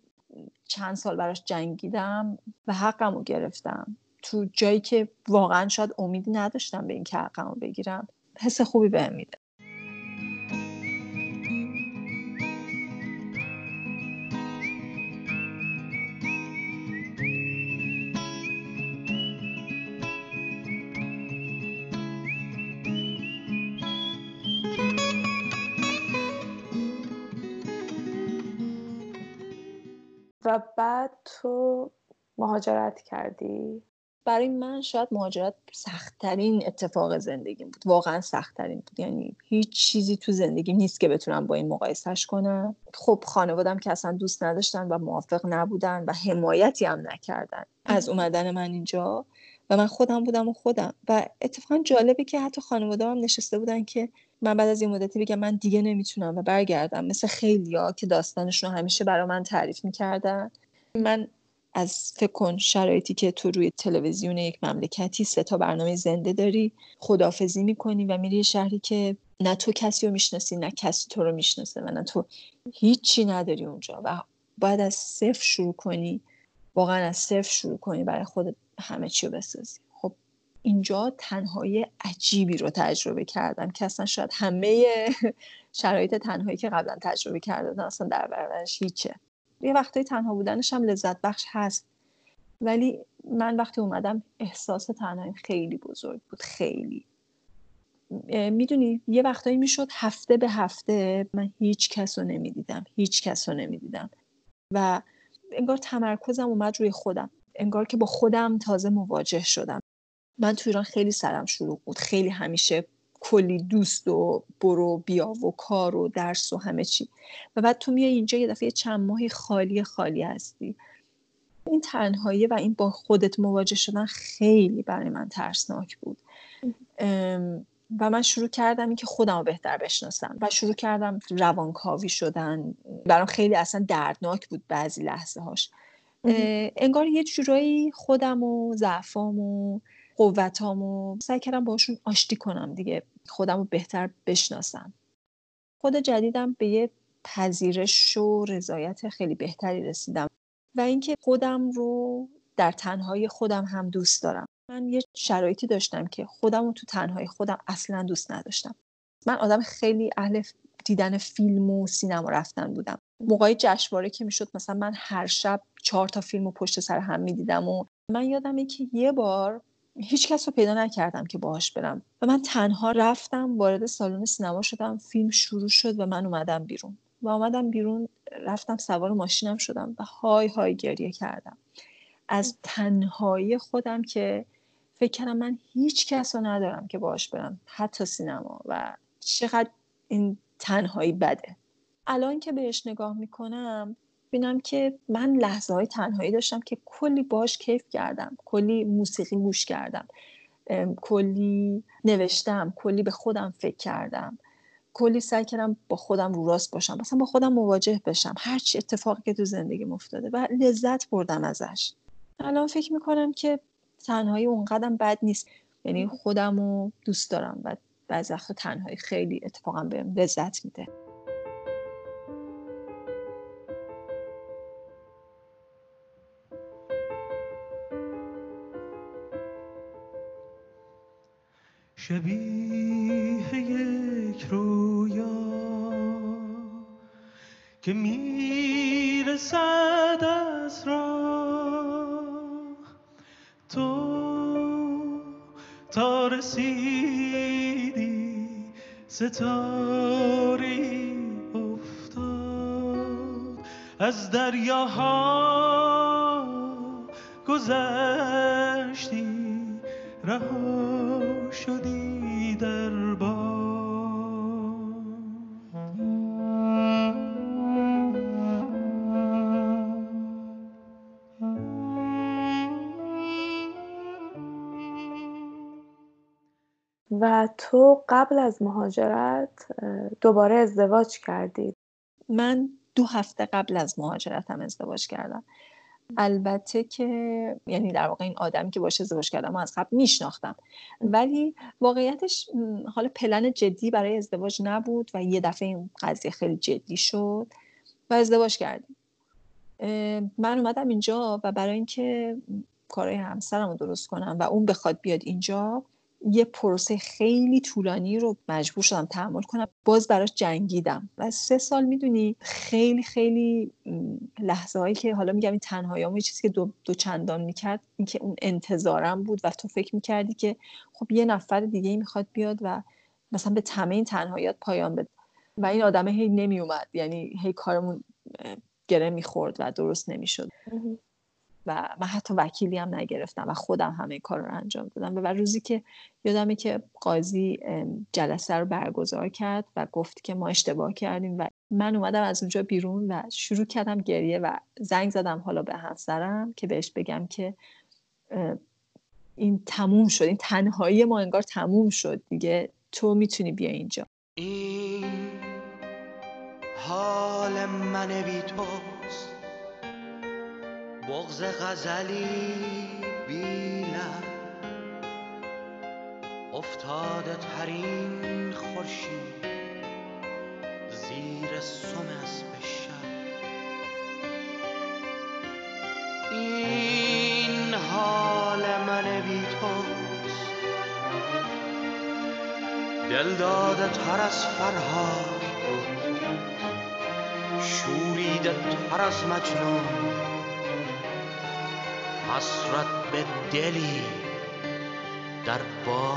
[SPEAKER 1] چند سال براش جنگیدم و حقم رو گرفتم. تو جایی که واقعا شاید امیدی نداشتم به این که رو بگیرم حس خوبی بهم میده.
[SPEAKER 2] و بعد تو مهاجرت کردی؟
[SPEAKER 1] برای من شاید مهاجرت سختترین اتفاق زندگیم بود. واقعا سختترین بود. یعنی هیچ چیزی تو زندگی نیست که بتونم با این مقایسهش کنم. خب خانوادم که اصلا دوست نداشتن و موافق نبودن و حمایتی هم نکردن از اومدن من اینجا و من خودم بودم و خودم. و اتفاقا جالبه که حتی خانواده هم نشسته بودن که من بعد از این مدتی بگم من دیگه نمی‌تونم و برگردم. مثل خیلیا که داستانشون همیشه برای من تعریف می‌کردن. من از فکر کن شرایطی که تو روی تلویزیون یک مملکتی سه تا برنامه زنده داری خدافزی می‌کنی و میری شهری که نه تو کسی رو می‌شناسی نه کسی تو رو می‌شناسه و نه تو. هیچی نداری اونجا و باید از صفر شروع کنی واقعا از صفر شروع کنی برای خودت همه چی رو بسازی. خب اینجا تنهایی عجیبی رو تجربه کردم که اصلا شاید همه شرایط تنهایی که قبلا تجربه کرده اصلا در برابرش هیچه. یه وقتایی تنها بودنش هم لذت بخش هست. ولی من وقتی اومدم احساس تنهایی خیلی بزرگ بود خیلی. می‌دونی یه وقتایی می‌شد هفته به هفته من هیچ کس رو نمی‌دیدم هیچ کس رو نمی‌دیدم. و انگار تمرکزم اومد روی خودم. انگار که با خودم تازه مواجه شدم. من تو ایران خیلی سرم شروع بود. خیلی همیشه کلی دوست و برو بیا و کار و درس و همه چی. و بعد تو میای اینجا یه دفعه چند ماهی خالی خالی هستی. این تنهایی و این با خودت مواجه شدن خیلی برای من ترسناک بود. و من شروع کردم اینکه خودم رو بهتر بشناسم و شروع کردم روانکاوی شدن. برام خیلی اصلا دردناک بود بعضی لحظه هاش انگار یه جورایی خودم و ضعفام و قوتامو سعی کردم باشون آشتی کنم دیگه خودم رو بهتر بشناسم. خود جدیدم به یه پذیرش و رضایت خیلی بهتری رسیدم و اینکه خودم رو در تنهایی خودم هم دوست دارم. من یه شرایطی داشتم که خودم رو تو تنهایی خودم اصلا دوست نداشتم. من آدم خیلی اهل دیدن فیلم و سینما رفتن بودم. موقعی جشنواره که می‌شد مثلا من هر شب چهار تا فیلم و پشت سر هم می‌دیدم و من یادمه که یه بار هیچ کس رو پیدا نکردم که باهاش برم. و من تنها رفتم وارد سالن سینما شدم فیلم شروع شد و من اومدم بیرون. و اومدم بیرون رفتم سوار ماشینم شدم و های های گریه کردم. از تنهایی خودم که فکر کردم من هیچ کس رو ندارم که باهاش برم حتی سینما. و چقدر این تنهایی بده. الان که بهش نگاه می‌کنم بینم که من لحظه های تنهایی داشتم که کلی باش کیف کردم کلی موسیقی گوش کردم کلی نوشتم کلی به خودم فکر کردم کلی سعی کردم با خودم رو راست باشم مثلا با خودم مواجه بشم هر چی اتفاقی که تو زندگی افتاده و لذت بردم ازش. الان فکر می‌کنم که تنهایی اونقدرم بد نیست یعنی خودم رو دوست دارم و بعضی تنهایی خیلی اتفاقا بهم لذت میده.
[SPEAKER 3] می‌رسد از راه تو تا رسیدی ستاری افتاد. از دریاها گذشتی رها شدی در
[SPEAKER 2] تو قبل از مهاجرت دوباره ازدواج کردی
[SPEAKER 1] من دو هفته قبل از مهاجرتم ازدواج کردم. البته که یعنی در واقع این آدمی که باشه ازدواج کردم از قبل میشناختم. ولی واقعیتش حالا پلن جدی برای ازدواج نبود و یه دفعه این قضیه خیلی جدی شد و ازدواج کردیم. من اومدم اینجا و برای اینکه کارهای همسرم رو درست کنم و اون بخواد بیاد اینجا یه پروسه خیلی طولانی رو مجبور شدم تحمل کنم. باز براش جنگیدم. و سه سال می‌دونی خیلی خیلی لحظه هایی که حالا میگم این تنهایی یه چیزی که دو, دو چندان می‌کرد اینکه اون انتظارم بود و تو فکر می‌کردی که خب یه نفر دیگه می‌خواد بیاد و مثلا به تمه این تنهاییات پایان بده. و این آدمه هی نمیومد یعنی هی کارمون گره می‌خورد و درست نمی‌شد. و من حتی وکیلی هم نگرفتم و خودم همه کار رو انجام دادم. و روزی که یادمه که قاضی جلسه رو برگزار کرد و گفت که ما اشتباه کردیم و من اومدم از اونجا بیرون و شروع کردم گریه و زنگ زدم حالا به همسرم که بهش بگم که این تموم شد این تنهایی ما انگار تموم شد دیگه. تو می‌تونی بیا اینجا.
[SPEAKER 3] این حال من بی توست. بغز غزلی بیلم افتاده ترین خورشید زیر سم از شب. این حال من بی توست. دل داده تر از فرهاد. شوریده تر از مجنون. حسرت به دلی در با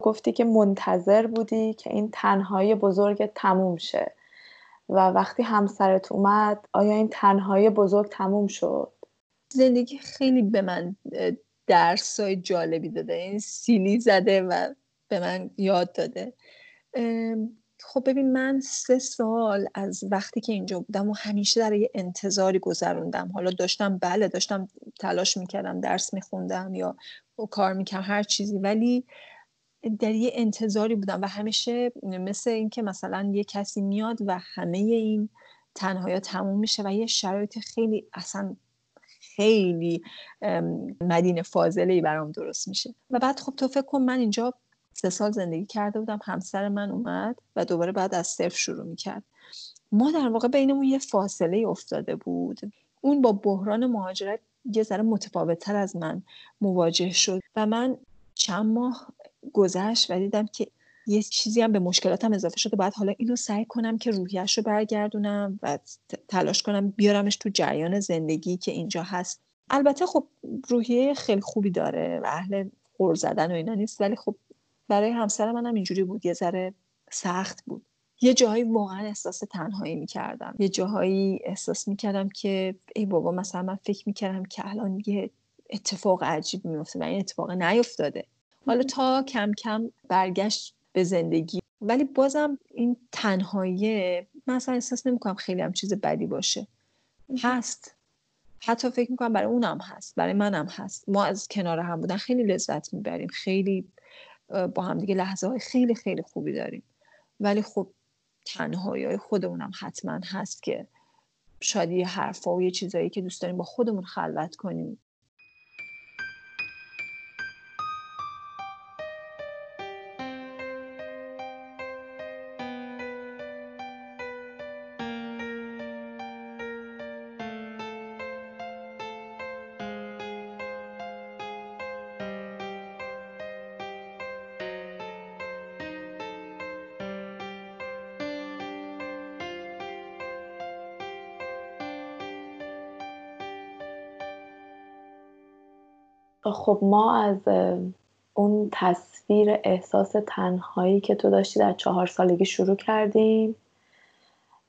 [SPEAKER 2] گفتی که منتظر بودی که این تنهایی بزرگ تموم شه. و وقتی همسرت اومد آیا این تنهایی بزرگ تموم شد؟
[SPEAKER 1] زندگی خیلی به من درسای جالبی داده. این سیلی زده و به من یاد داده. خب ببین من سه سال از وقتی که اینجا بودم و همیشه در یه انتظاری گذروندم. حالا داشتم بله داشتم تلاش می‌کردم درس میخوندم یا کار می‌کردم هر چیزی. ولی در یه انتظاری بودم و همیشه مثل اینکه مثلا یه کسی میاد و همه این تنهایی تموم میشه و یه شرایط خیلی اصلا خیلی مدینه فاضله ای برام درست میشه. و بعد خب تو فکر کن من اینجا سه سال زندگی کرده بودم همسر من اومد و دوباره بعد از صفر شروع می‌کرد. ما در واقع بینمون یه فاصله افتاده بود. اون با بحران مهاجرت یه ذره متفاوتتر از من مواجه شد و من چند ماه گذشت و دیدم که یه چیزی هم به مشکلاتم اضافه شده. بعد حالا اینو سعی کنم که روحیش رو برگردونم و تلاش کنم بیارمش تو جریان زندگی که اینجا هست. البته خب روحیه خیلی خوبی داره و اهل غور زدن و اینا نیست ولی خب برای همسر منم اینجوری بود یه ذره سخت بود. یه جاهایی واقعا احساس تنهایی می‌کردم. یه جاهایی احساس می‌کردم که ای بابا مثلا من فکر می‌کردم که الان یه اتفاق عجیب میفته و این اتفاق نیفتاده. حالا تا کم کم برگشت به زندگی. ولی بازم این تنهایی من اصلا احساس نمی‌کنم خیلی هم چیز بدی باشه. هست. حتی فکر می‌کنم برای اونم هست برای منم هست. ما از کنار هم بودن خیلی لذت می‌بریم. خیلی با هم دیگه لحظه های خیلی خیلی خوبی داریم. ولی خب تنهایی های خودمونم حتما هست که شاید یه حرفا و یه چیزایی که دوست داریم با خودمون خلوت کنیم.
[SPEAKER 2] خب ما از اون تصویر احساس تنهایی که تو داشتی در چهار سالگی شروع کردیم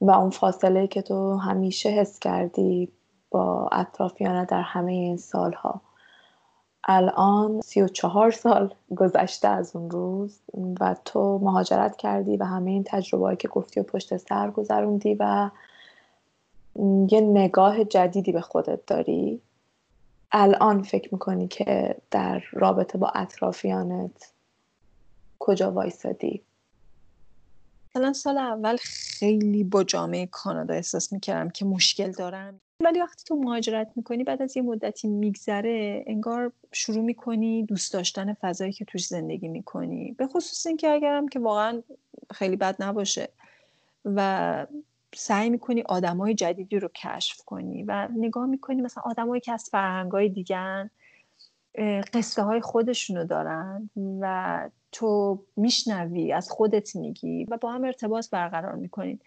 [SPEAKER 2] و اون فاصله که تو همیشه حس کردی با اطرافیانه در همه این سالها. الان سی و چهار سال گذشته از اون روز و تو مهاجرت کردی و همه این تجربه که گفتی و پشت سر گذروندی و یه نگاه جدیدی به خودت داری. الان فکر می‌کنی که در رابطه با اطرافیانت کجا وایسادی؟
[SPEAKER 1] مثلا سال اول خیلی با جامعه کانادا احساس می‌کردم که مشکل دارم. ولی وقتی تو مهاجرت می‌کنی بعد از یه مدتی میگذره انگار شروع می‌کنی دوست داشتن فضایی که توش زندگی می‌کنی. به خصوص اینکه اگرم که واقعا خیلی بد نباشه. و سعی می‌کنی آدمای جدیدی رو کشف کنی و نگاه می‌کنی مثلا آدمایی که از فرهنگای دیگن قصه های خودشونو دارن و تو میشنوی از خودت میگی و با هم ارتباط برقرار می‌کنین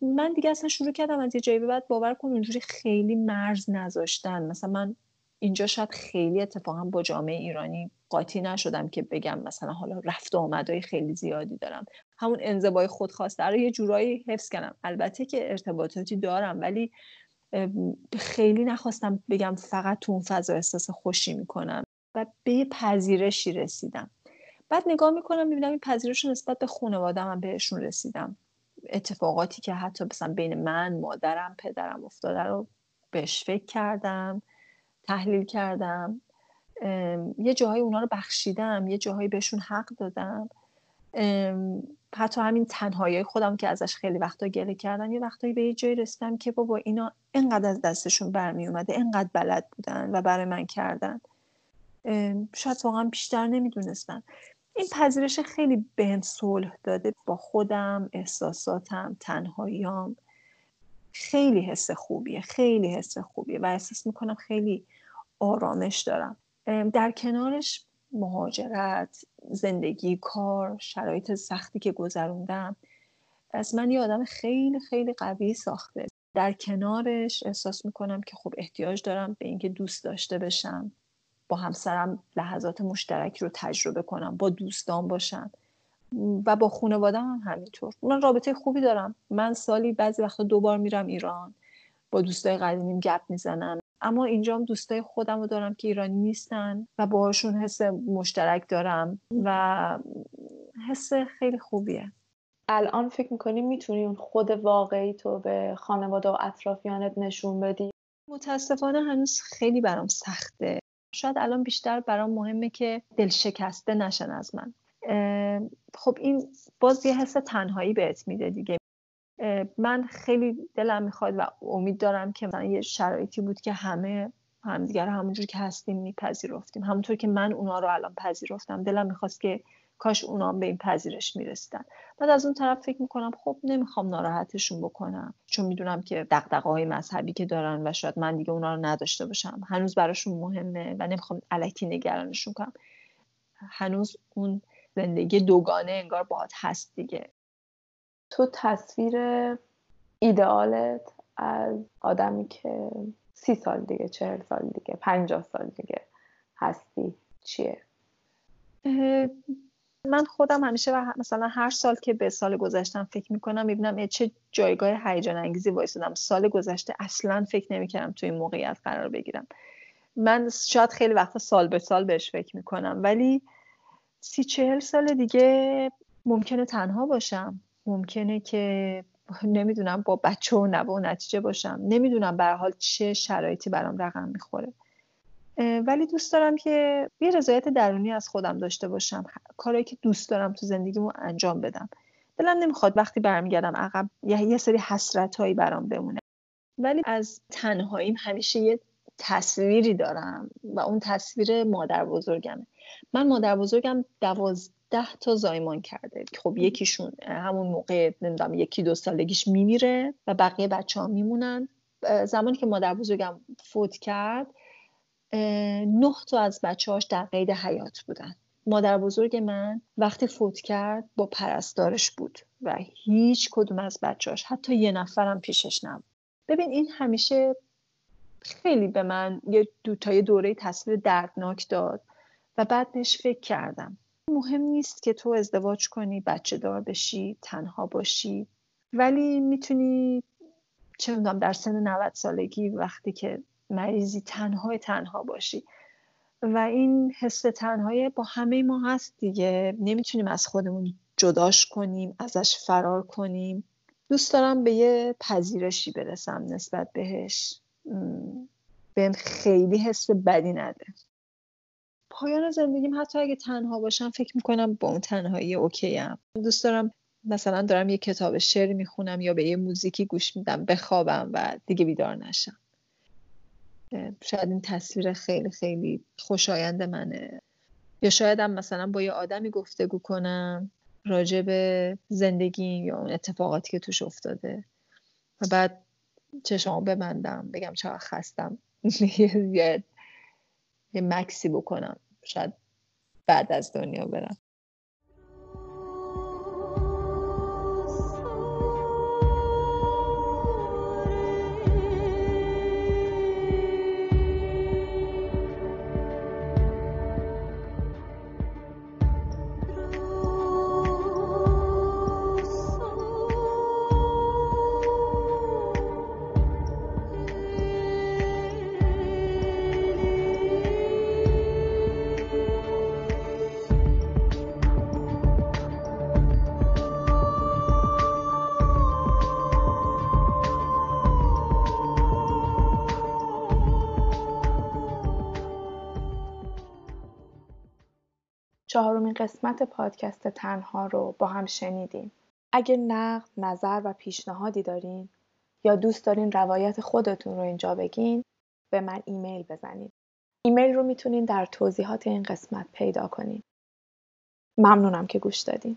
[SPEAKER 1] من دیگه اصلا شروع کردم از یه جایی به بعد باور کن اونجوری خیلی مرز نذاشتن. مثلا من اینجا شاید خیلی اتفاقا با جامعه ایرانی قاطی نشدم که بگم مثلا حالا رفت و آمدهای خیلی زیادی دارم. همون انزبای خودخواسته رو یه جورایی حفظ کردم. البته که ارتباطاتی دارم ولی خیلی نخواستم بگم فقط تو اون فضا احساس خوشی می‌کنم. و به یه پذیرشی رسیدم. بعد نگاه می‌کنم می‌بینم این پذیرش نسبت به خانواده هم بهشون رسیدم. اتفاقاتی که حتی مثلا بین من مادرم پدرم افتاده رو بهش فکر کردم تحلیل کردم. یه جاهای اونا رو بخشیدم یه جاهایی بهشون حق دادم. حتی همین تنهایی خودم که ازش خیلی وقتا گله کردم یه وقتایی به یه جایی رسیدم که بابا اینا انقدر از دستشون برمی اومده انقدر بلد بودن و برای من کردن. شاید واقعا بیشتر نمی‌دونستن این پذیرش خیلی بهم صلح داده با خودم احساساتم تنهاییام. خیلی حس خوبیه خیلی حس خوبیه و احساس می‌کنم خیلی آرامش دارم. در کنارش مهاجرت زندگی کار شرایط سختی که گذروندم. از من یه آدم خیلی خیلی قوی ساخته. در کنارش احساس می‌کنم که خب احتیاج دارم به اینکه دوست داشته بشم با همسرم لحظات مشترکی رو تجربه کنم با دوستان باشم. و با خانوادم هم همینطور. من رابطه خوبی دارم. من سالی بعضی وقتا دوبار میرم ایران. با دوستای قدیمیم گپ می‌زنم. اما اینجام دوستای خودم رو دارم که ایرانی نیستن و باهاشون حس مشترک دارم و حس خیلی خوبیه.
[SPEAKER 2] الان فکر می‌کنی می‌تونی اون خود واقعی تو به خانواده و اطرافیانت نشون بدی؟
[SPEAKER 1] متاسفانه هنوز خیلی برام سخته. شاید الان بیشتر برام مهمه که دل شکسته نشن از من. خب این باز یه حس تنهایی بهت میده دیگه. من خیلی دلم می‌خواد و امید دارم که مثلا یه شرایطی بود که همه همدیگر همونجور که هستیم میپذیرفتیم. همونطور که من اونا رو الان پذیرفتم. دلم می‌خواست که کاش اونا به این پذیرش می‌رسیدن. بعد از اون طرف فکر می‌کنم خب نمی‌خوام ناراحتشون بکنم. چون می‌دونم که دقدقه های مذهبی که دارن و شاید من دیگه اونا رو نداشته باشم. هنوز براشون مهمه و نمی‌خوام علکی نگرانشون کنم. هنوز اون زندگی دوگانه انگار باهات هست دیگه.
[SPEAKER 2] تو تصویر ایدئالت از آدمی که سی سال دیگه چهل سال دیگه پنجاه سال دیگه هستی چیه؟
[SPEAKER 1] من خودم همیشه و مثلا هر سال که به سال گذشتم فکر می‌کنم می‌بینم چه جایگاه هیجان انگیزی وایسادم سال گذشته اصلا فکر نمی‌کردم تو این موقعیت قرار بگیرم. من شاید خیلی وقتا سال به سال بهش فکر می‌کنم. ولی سی چهل سال دیگه ممکنه تنها باشم. ممکنه که نمی‌دونم با بچه و نوه و نتیجه باشم. نمی‌دونم به حال چه شرایطی برام رقم می‌خوره. ولی دوست دارم که یه رضایت درونی از خودم داشته باشم. کارهایی که دوست دارم تو زندگیمو انجام بدم. دلم نمی‌خواد وقتی برمیگردم عقب یه سری حسرت هایی برام بمونه. ولی از تنهاییم همیشه یه تصویری دارم و اون تصویر مادر بزرگمه. من مادر بزرگم دوازده تا زایمان کرده. خب یکیشون همون موقع نمی‌دونم یکی دو سالگیش میمیره و بقیه بچه ها میمونن زمانی که مادر بزرگم فوت کرد نه تا از بچه هاش در قید حیات بودن. مادر بزرگ من وقتی فوت کرد با پرستارش بود و هیچ کدوم از بچهاش حتی یه نفرم پیشش نبود. ببین این همیشه خیلی به من یه دوتای دوره تصویر دردناک داد و بعد بهش فکر کردم. مهم نیست که تو ازدواج کنی بچه دار بشی تنها باشی. ولی می‌تونی چه می‌دونم در سن 90 سالگی وقتی که مریضی تنها تنها باشی. و این حس تنهایی با همه ما هست دیگه. نمی‌تونیم از خودمون جداش کنیم ازش فرار کنیم. دوست دارم به یه پذیرشی برسم نسبت بهش. بهم خیلی حس بدی نده. پایان زندگیم حتی اگه تنها باشم فکر می‌کنم با اون تنهایی اوکی هم. دوست دارم مثلا دارم یه کتاب شعر می‌خونم یا به یه موزیکی گوش میدم بخوابم و دیگه بیدار نشم. شاید این تصویر خیلی خیلی خوشایند منه. یا شاید هم مثلا با یه آدمی گفتگو کنم راجع به زندگی یا اون اتفاقاتی که توش افتاده. و بعد چشمو ببندم بگم چقدر خستم. یه مکسی بکنم. شاید بعد از دنیا برم.
[SPEAKER 2] چهارمین قسمت پادکست تنها رو با هم شنیدیم. اگه نقد، نظر و پیشنهادی دارین یا دوست دارین روایت خودتون رو اینجا بگین به من ایمیل بزنید. ایمیل رو می‌تونین در توضیحات این قسمت پیدا کنین. ممنونم که گوش دادین.